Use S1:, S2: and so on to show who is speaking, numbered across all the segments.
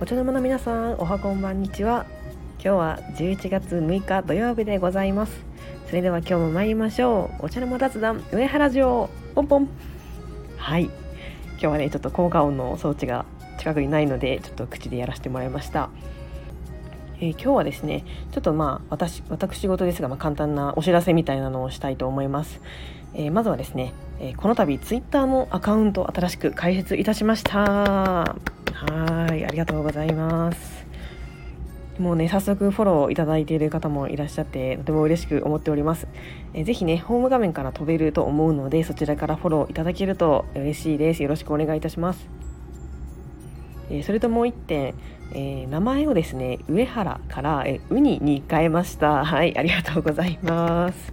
S1: お茶の間の皆さんおはこんばんにちは。今日は11月6日土曜日でございます。それでは今日も参りましょう。お茶の間雑談上原城ポンポン。はい。今日はねちょっと効果音の装置が近くにないのでちょっと口でやらせてもらいました。えー、今日はですねちょっとまあ私私事ですが、まあ、簡単なお知らせみたいなのをしたいと思います、えー、まずはですね、えー、この度ツイッターのアカウント新しく開設いたしました。はいありがとうございます。もうね早速フォローいただいている方もいらっしゃってとても嬉しく思っております、え、ぜひねホーム画面から飛べると思うのでそちらからフォローいただけると嬉しいです。よろしくお願いいたします。え、それともう1点、えー、名前をですね上原から、えウニに変えました。はいありがとうございます、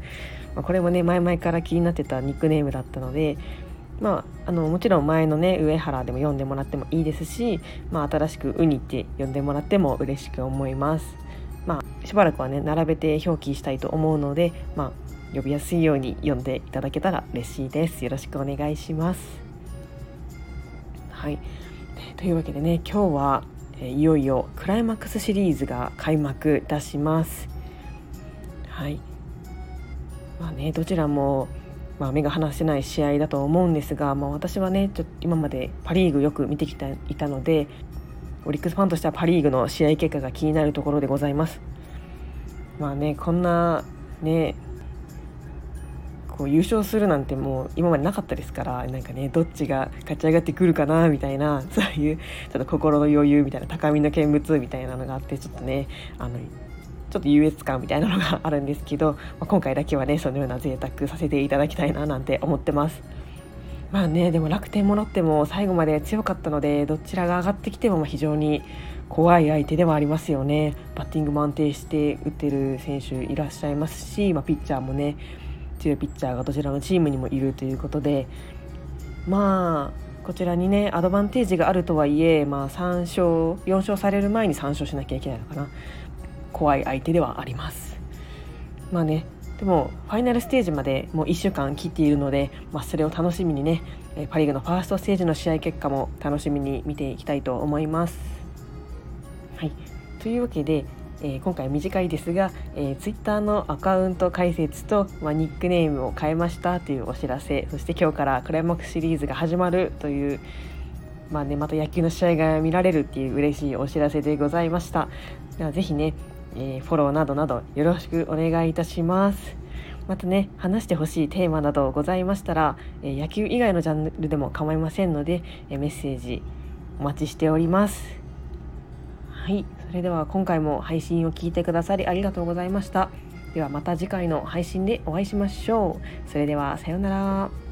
S1: これもね前々から気になってたニックネームだったのでまあ、あのもちろん前のね上原でも読んでもらってもいいですし、まあ、新しくウニって呼んでもらっても嬉しく思います。まあ、しばらくはね並べて表記したいと思うので、まあ、呼びやすいように読んでいただけたら嬉しいです。よろしくお願いします。はい、というわけでね今日は、えいよいよクライマックスシリーズが開幕いたします。はいまあね、どちらも、まあ、目が離せない試合だと思うんですが、まあ、私はねちょっと今までパ・リーグよく見てきていたのでオリックスファンとしてはパ・リーグの試合結果が気になるところでございます。まあねこんなねこう優勝するなんてもう今までなかったですからなんかねどっちが勝ち上がってくるかなみたいなそういうちょっと心の余裕みたいな高みの見物みたいなのがあってちょっとねあのちょっと優越感みたいなのがあるんですけど、まあ、今回だけはねそのような贅沢させていただきたいななんて思ってます。まあねでも楽天もロッテも最後まで強かったのでどちらが上がってきても非常に怖い相手ではありますよねバッティングも安定して打ってる選手いらっしゃいますし、まあ、ピッチャーもね強いピッチャーがどちらのチームにもいるということでまあこちらにねアドバンテージがあるとはいえ、まあ、3勝4勝される前に3勝しなきゃいけないのかな怖い相手ではあります。まあねでもファイナルステージまでもう1週間切っているので、まあ、それを楽しみにねパ・リーグのファーストステージの試合結果も楽しみに見ていきたいと思います。はい、というわけでえー、今回短いですが、えー、Twitter のアカウント解説と、まあ、ニックネームを変えましたというお知らせそして今日からクライマックスシリーズが始まるという、まあね、また野球の試合が見られるっていう嬉しいお知らせでございましたではぜひね、えー、フォローなどなどよろしくお願いいたします。またね話してほしいテーマなどございましたら、え野球以外のジャンルでも構いませんので、えメッセージお待ちしております。はいそれでは今回も配信を聞いてくださりありがとうございました。ではまた次回の配信でお会いしましょう。それではさようなら。